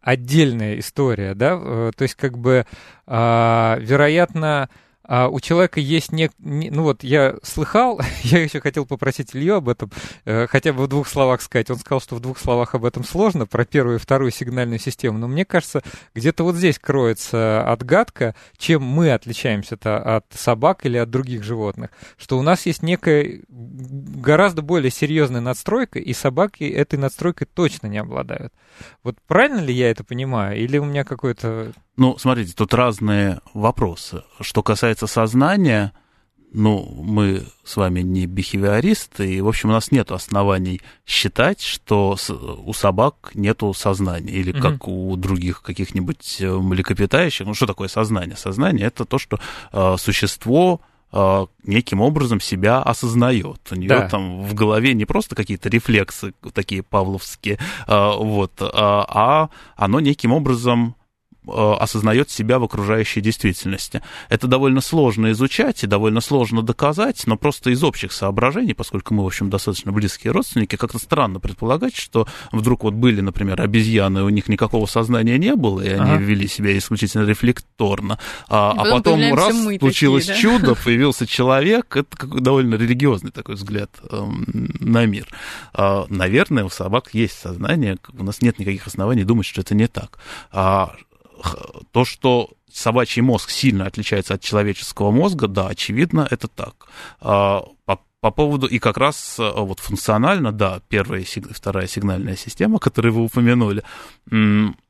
Speaker 1: отдельная история, да, э, то есть как бы, а, вероятно, а у человека есть не, не... Ну вот, я слыхал, я еще хотел попросить Илью об этом, э, хотя бы в двух словах сказать. Он сказал, что в двух словах об этом сложно, про первую и вторую сигнальную систему. Но мне кажется, где-то вот здесь кроется отгадка, чем мы отличаемся-то от собак или от других животных. Что у нас есть некая гораздо более серьезная надстройка, и собаки этой надстройкой точно не обладают. Вот правильно ли я это понимаю? Или у меня какой-то
Speaker 3: ну, смотрите, тут разные вопросы. Что касается сознания, ну, мы с вами не бихевиористы, и, в общем, у нас нет оснований считать, что у собак нету сознания, или mm-hmm. как у других каких-нибудь э, млекопитающих. Ну, что такое сознание? Сознание — это то, что э, существо э, неким образом себя осознает. У нее да. там в голове не просто какие-то рефлексы такие павловские, э, вот, э, а оно неким образом осознает себя в окружающей действительности. Это довольно сложно изучать и довольно сложно доказать, но просто из общих соображений, поскольку мы, в общем, достаточно близкие родственники, как-то странно предполагать, что вдруг вот были, например, обезьяны, у них никакого сознания не было, и они ага. вели себя исключительно рефлекторно, а, а потом раз случилось такие, да? чудо, появился человек, это довольно религиозный такой взгляд э, на мир. А, наверное, у собак есть сознание, у нас нет никаких оснований думать, что это не так. А то, что собачий мозг сильно отличается от человеческого мозга, да, очевидно, это так. А, по, по поводу, и как раз а, вот функционально, да, первая и вторая сигнальная система, которую вы упомянули,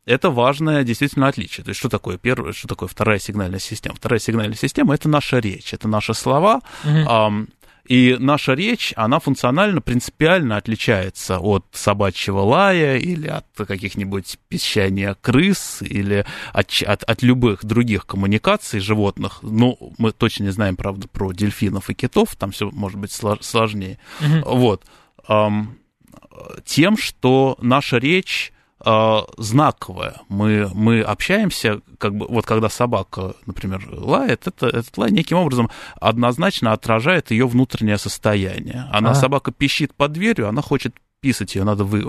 Speaker 3: это важное действительно отличие. То есть что такое первая, что такое вторая сигнальная система? Вторая сигнальная система это наша речь, это наши слова, угу. И наша речь, она функционально, принципиально отличается от собачьего лая или от каких-нибудь пищания крыс или от, от, от любых других коммуникаций животных. Ну, мы точно не знаем, правда, про дельфинов и китов, там все может быть сложнее. Угу. Вот. Тем, что наша речь э, знаковое. Мы, мы общаемся, как бы, вот когда собака, например, лает, это, этот лай неким образом однозначно отражает ее внутреннее состояние. Она, ага. собака пищит под дверью, она хочет писать, ее надо вы,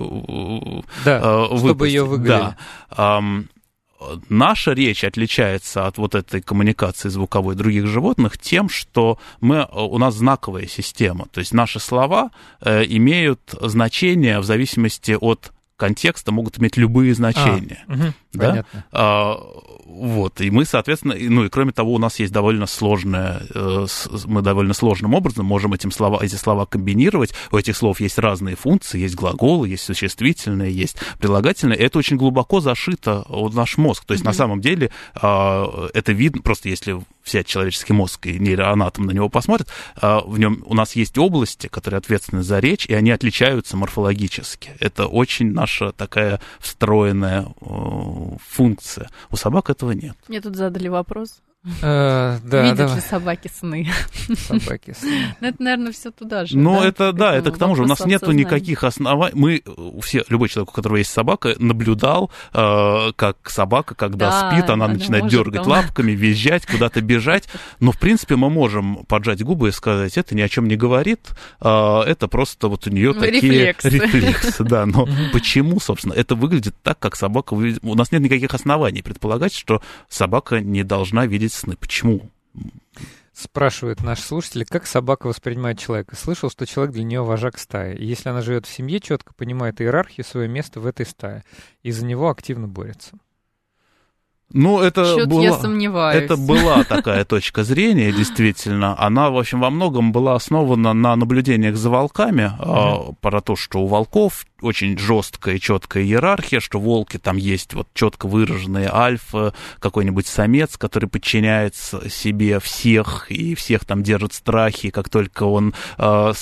Speaker 1: да, э, чтобы ее выгнали.
Speaker 3: Да. Эм, наша речь отличается от вот этой коммуникации звуковой других животных тем, что мы, у нас знаковая система. То есть наши слова э, имеют значение в зависимости от контекста могут иметь любые значения. А, угу, да? Понятно. А, вот, и мы, соответственно, ну и кроме того, у нас есть довольно сложное, э, мы довольно сложным образом можем этим слова, эти слова комбинировать. У этих слов есть разные функции, есть глаголы, есть существительные, есть прилагательные. Это очень глубоко зашито в наш мозг. То есть mm-hmm. на самом деле а, это видно, просто если взять человеческий мозг и нейроанатом на него посмотрит, а, в нем у нас есть области, которые ответственны за речь, и они отличаются морфологически. Это очень наша такая встроенная функция. У собак этого нет.
Speaker 2: Мне тут задали вопрос.
Speaker 1: Uh, да,
Speaker 2: Видят
Speaker 1: давай.
Speaker 2: ли собаки сны?
Speaker 1: Собаки сны.
Speaker 2: Ну, это, наверное, все туда же.
Speaker 3: Ну, да? это, да, это к тому же. У нас нет никаких оснований. Мы, все, любой человек, у которого есть собака, наблюдал, э, как собака, когда да, спит, она, она начинает дергать лапками, визжать, куда-то бежать. Но, в принципе, мы можем поджать губы и сказать, это ни о чем не говорит, э, это просто вот у нее ну, такие рефлексы. рефлексы. Да, но почему, собственно, это выглядит так, как собака... У нас нет никаких оснований предполагать, что собака не должна видеть сны. Почему?
Speaker 1: Спрашивают наши слушатели, как собака воспринимает человека. Слышал, что человек для нее вожак стаи. И если она живет в семье, четко понимает иерархию, свое место в этой стае. И за него активно борется.
Speaker 3: Ну, это была,
Speaker 2: я сомневаюсь.
Speaker 3: это была такая точка зрения, действительно. Она, в общем, во многом была основана на наблюдениях за волками, mm-hmm. про то, что у волков очень жесткая и четкая иерархия, что волки там есть вот четко выраженные альфа, какой-нибудь самец, который подчиняется себе всех и всех там держит страхи, как только он э,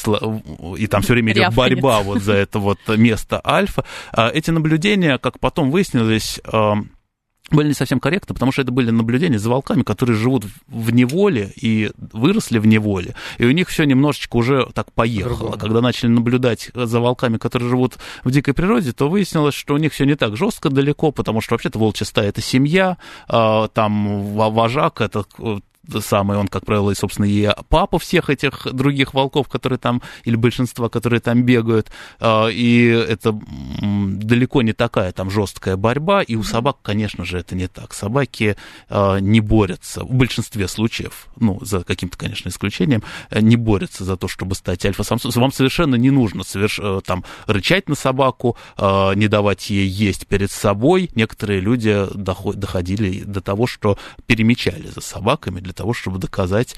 Speaker 3: и там все время идет борьба вот за это вот место альфа. Э, эти наблюдения, как потом выяснилось, э, были не совсем корректны, потому что это были наблюдения за волками, которые живут в неволе и выросли в неволе, и у них все немножечко уже так поехало. Другого. Когда начали наблюдать за волками, которые живут в дикой природе, то выяснилось, что у них все не так жестко далеко, потому что вообще-то волчья стая это семья, а, там вожак это самый, он, как правило, и, собственно, и папа всех этих других волков, которые там, или большинства, которые там бегают, а, и это далеко не такая там жесткая борьба, и у собак, конечно же, это не так. Собаки а, не борются, в большинстве случаев, ну, за каким-то, конечно, исключением, э, не борются за то, чтобы стать альфа-самцом. Вам совершенно не нужно соверш... Э, там рычать на собаку, а, не давать ей есть перед собой. Некоторые люди доходили до того, что перемечали за собаками для того, чтобы доказать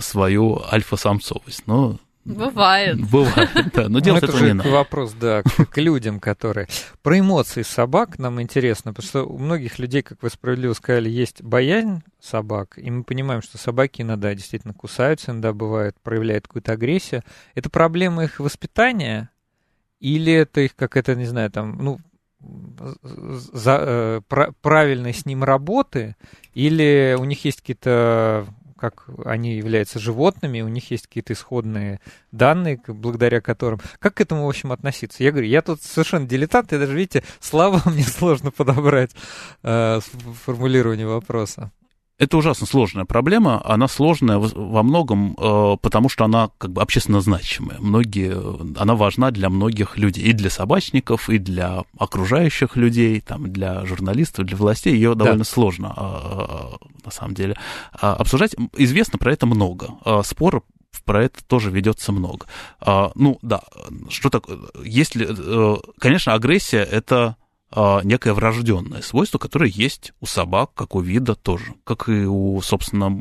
Speaker 3: свою альфа-самцовость. Но
Speaker 2: Бывает.
Speaker 3: Бывает, да. Но делать
Speaker 1: ну,
Speaker 3: этого не надо.
Speaker 1: вопрос, да, к, к людям, которые... Про эмоции собак нам интересно, потому что у многих людей, как вы справедливо сказали, есть боязнь собак, и мы понимаем, что собаки иногда действительно кусаются, иногда бывает, проявляют какую-то агрессию. Это проблема их воспитания или это их, как это, не знаю, там, ну, за, э, правильной с ним работы, или у них есть какие-то как они являются животными, у них есть какие-то исходные данные, благодаря которым... Как к этому, в общем, относиться? Я говорю, я тут совершенно дилетант, и даже, видите, слова мне сложно подобрать э, формулирование вопроса.
Speaker 3: Это ужасно сложная проблема. Она сложная во многом, э, потому что она как бы общественно значимая. Многие, она важна для многих людей. И для собачников, и для окружающих людей, там, для журналистов, для властей. Ее довольно да. сложно, а, на самом деле, обсуждать. Известно про это много. Споры про это тоже ведется много. Ну да, что такое? Если, э, конечно, агрессия это некое врожденное свойство, которое есть у собак, как у вида тоже, как и у, собственно,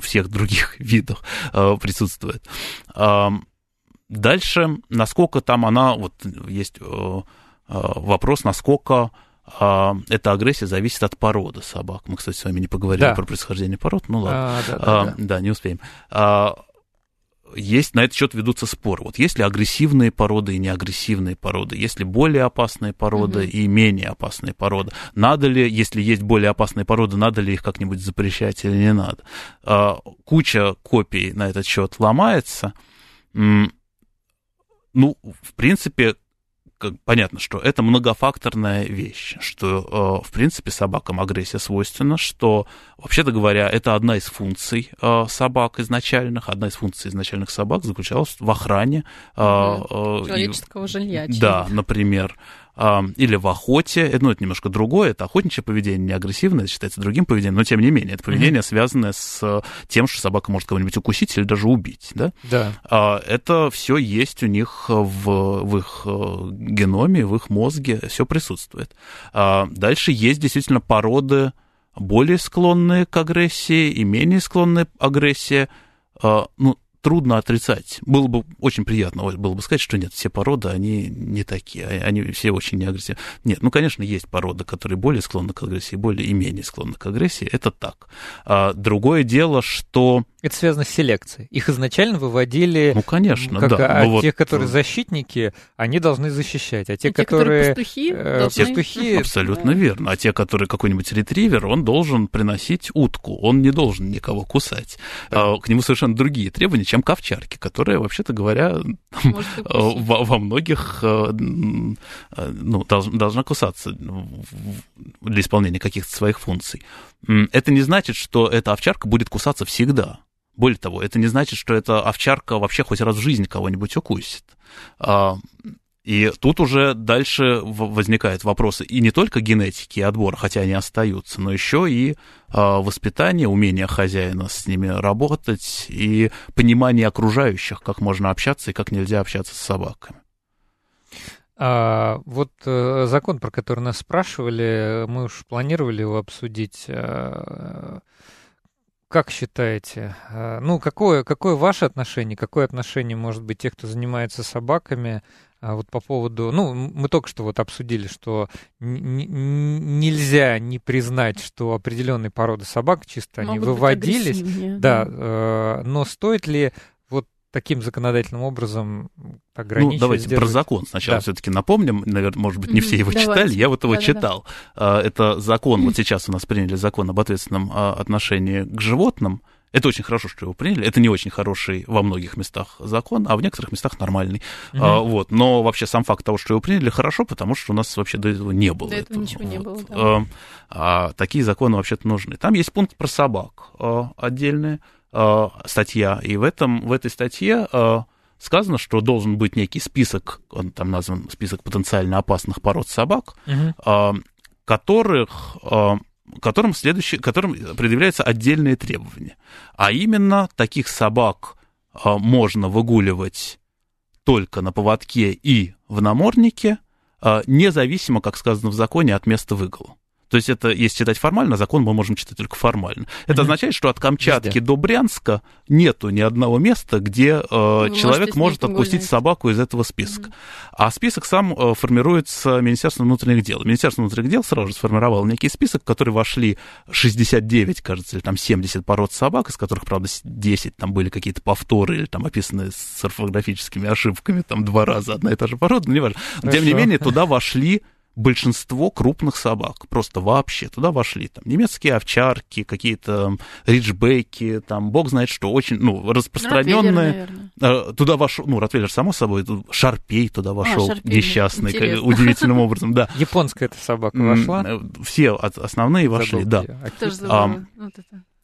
Speaker 3: всех других видов а, присутствует. А, дальше, насколько там она, вот есть вопрос, насколько эта агрессия зависит от породы собак. Мы, кстати, с вами не поговорили да. про происхождение пород, ну ладно, а, да, да, да. да, не успеем есть на этот счет ведутся споры. Вот есть ли агрессивные породы и неагрессивные породы, есть ли более опасные породы угу. и менее опасные породы. Надо ли, если есть более опасные породы, надо ли их как-нибудь запрещать или не надо. А, куча копий на этот счет ломается. Ну, в принципе, как, понятно, что это многофакторная вещь, что, э, в принципе, собакам агрессия свойственна, что, вообще-то говоря, это одна из функций э, собак изначальных, одна из функций изначальных собак заключалась в охране.
Speaker 2: Э, Человеческого и, жилья.
Speaker 3: Да, например или в охоте, ну, это немножко другое, это охотничье поведение, не агрессивное, это считается другим поведением, но тем не менее, это поведение, mm-hmm. связанное с тем, что собака может кого-нибудь укусить или даже убить, да?
Speaker 1: Да.
Speaker 3: Это все есть у них в, в их э, геноме, в их мозге, все присутствует. Дальше есть действительно породы, более склонные к агрессии и менее склонные к агрессии. Ну, трудно отрицать. Было бы очень приятно было бы сказать, что нет, все породы, они не такие, а, они все очень неагрессивны. Нет, ну, конечно, есть породы, которые более склонны к агрессии, более и менее склонны к агрессии, это так. А другое дело, что
Speaker 1: это связано с селекцией. Их изначально выводили...
Speaker 3: Ну, конечно,
Speaker 1: как,
Speaker 3: да.
Speaker 1: А
Speaker 3: ну,
Speaker 1: тех, вот... которые защитники, они должны защищать. А те, и которые...
Speaker 2: Те, пастухи,
Speaker 1: э, должны... пастухи...
Speaker 3: Абсолютно да. верно. А те, которые какой-нибудь ретривер, он должен приносить утку. Он не должен никого кусать. Да. А, к нему совершенно другие требования, чем к овчарке, которая, вообще-то говоря, во, во многих э, ну, должна кусаться для исполнения каких-то своих функций. Это не значит, что эта овчарка будет кусаться всегда. Более того, это не значит, что эта овчарка вообще хоть раз в жизни кого-нибудь укусит. А, и тут уже дальше возникают вопросы и не только генетики и отбора, хотя они остаются, но еще и а, воспитание, умение хозяина с ними работать и понимание окружающих, как можно общаться и как нельзя общаться с собаками.
Speaker 1: А, вот а, закон, про который нас спрашивали, мы уж планировали его обсудить. А, как считаете, э, ну, какое, какое ваше отношение, какое отношение может быть тех, кто занимается собаками, а вот по поводу, ну, мы только что вот обсудили, что нельзя не признать, что определенные породы собак чисто Могут они выводились, да, э, но стоит ли таким законодательным образом ограничивать.
Speaker 3: Ну, давайте сдерживать. про закон сначала да. все-таки напомним. Наверное, может быть, не все его давайте. читали. Я вот его да, читал. Да, да. Это закон, вот сейчас у нас приняли закон об ответственном а, отношении к животным. Это очень хорошо, что его приняли. Это не очень хороший во многих местах закон, а в некоторых местах нормальный. Угу. А, вот. Но вообще сам факт того, что его приняли, хорошо, потому что у нас вообще до этого не было.
Speaker 2: До
Speaker 3: этого,
Speaker 2: этого ничего вот. не было, да.
Speaker 3: а, а, такие законы вообще-то нужны. Там есть пункт про собак а, отдельная а, статья, и в, этом, в этой статье... А, сказано, что должен быть некий список, он там назван список потенциально опасных пород собак, угу. которых которым, следующий, которым предъявляются отдельные требования. А именно, таких собак можно выгуливать только на поводке и в наморднике, независимо, как сказано в законе, от места выгула. То есть это, если читать формально, закон мы можем читать только формально. Это mm-hmm. означает, что от Камчатки Везде. до Брянска нету ни одного места, где э, человек может отпустить гулять. собаку из этого списка. Mm-hmm. А список сам э, формируется Министерством внутренних дел. Министерство внутренних дел сразу же сформировало некий список, в который вошли 69, кажется, или там 70 пород собак, из которых, правда, 10 там были какие-то повторы или там описаны с орфографическими ошибками, там два раза одна и та же порода, но не важно. Тем не менее, туда вошли большинство крупных собак, просто вообще туда вошли там немецкие овчарки, какие-то риджбеки, там бог знает что, очень, ну, распространенные. Ротвейлер, туда вошел, ну, Ротвейлер, само собой, шарпей туда вошел, а, несчастный, как, удивительным образом, да.
Speaker 1: Японская эта собака вошла? Э,
Speaker 3: все основные вошли, да. А,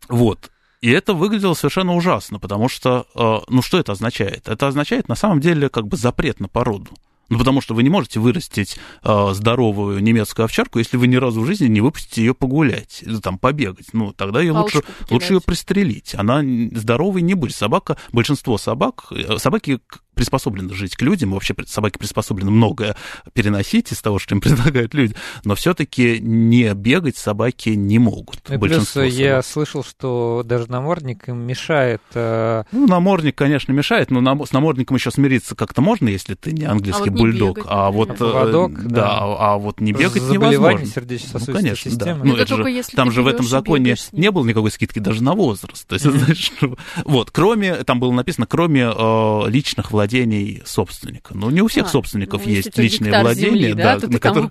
Speaker 3: вот. И это выглядело совершенно ужасно, потому что, э, ну, что это означает? Это означает, на самом деле, как бы запрет на породу. Ну, потому что вы не можете вырастить э, здоровую немецкую овчарку, если вы ни разу в жизни не выпустите ее погулять, или там побегать. Ну, тогда ее лучше, лучше ее пристрелить. Она здоровой не будет. Собака, большинство собак, э, собаки приспособлены жить к людям, вообще собаки приспособлены многое переносить из того, что им предлагают люди, но все-таки не бегать собаки не могут.
Speaker 1: И большинство плюс собак. я слышал, что даже намордник им мешает. Э...
Speaker 3: Ну, намордник, конечно, мешает, но с намордником еще смириться как-то можно, если ты не английский а вот бульдог, бегать, а вот
Speaker 1: Поводок,
Speaker 3: э, да, да, а вот не бегать невозможно.
Speaker 1: сердечно-сосудистой ну, конечно, системы.
Speaker 3: Да. Ну, это же, там же в этом законе не было никакой скидки даже на возраст. То есть, mm-hmm. знаешь, вот, кроме, там было написано, кроме э, личных владений владений собственника. Ну, не у всех а, собственников ну, есть личные владения, земли, да, да, на, которые,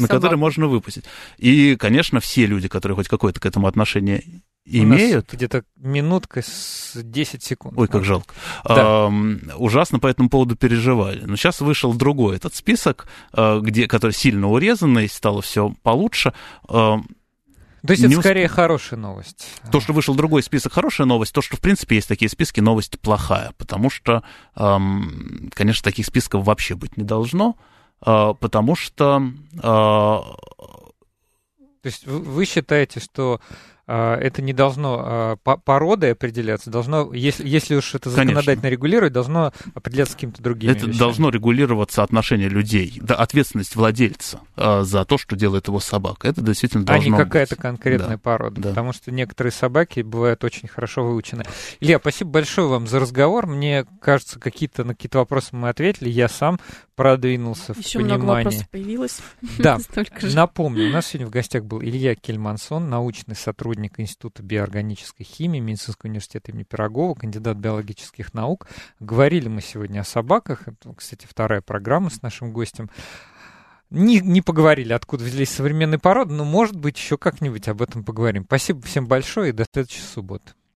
Speaker 3: на которые можно выпустить. И, конечно, все люди, которые хоть какое-то к этому отношение имеют.
Speaker 1: где-то минутка с 10 секунд.
Speaker 3: Ой, как жалко. Да. Эм, ужасно по этому поводу переживали. Но сейчас вышел другой этот список, э, где, который сильно урезанный, стало все получше. Эм,
Speaker 1: то есть это скорее усп... хорошая новость.
Speaker 3: То, что вышел другой список, хорошая новость. То, что, в принципе, есть такие списки, новость плохая. Потому что, эм, конечно, таких списков вообще быть не должно. Э, потому что... Э,
Speaker 1: то есть вы считаете, что это не должно а, породой определяться, должно, если, если уж это законодательно Конечно. регулировать, должно определяться каким-то другим.
Speaker 3: Это
Speaker 1: вещами.
Speaker 3: должно регулироваться отношение людей, да, ответственность владельца а, за то, что делает его собака. Это действительно должно
Speaker 1: А не какая-то конкретная да. порода, да. потому что некоторые собаки бывают очень хорошо выучены. Илья, спасибо большое вам за разговор. Мне кажется, какие-то на какие-то вопросы мы ответили. Я сам продвинулся
Speaker 2: Еще
Speaker 1: в понимании.
Speaker 2: много вопросов появилось.
Speaker 1: Да, напомню, у нас сегодня в гостях был Илья Кельмансон, научный сотрудник Института биоорганической химии Медицинского университета имени Пирогова, кандидат биологических наук. Говорили мы сегодня о собаках. Это, кстати, вторая программа с нашим гостем. Не, не поговорили, откуда взялись современные породы, но, может быть, еще как-нибудь об этом поговорим. Спасибо всем большое и до следующей субботы.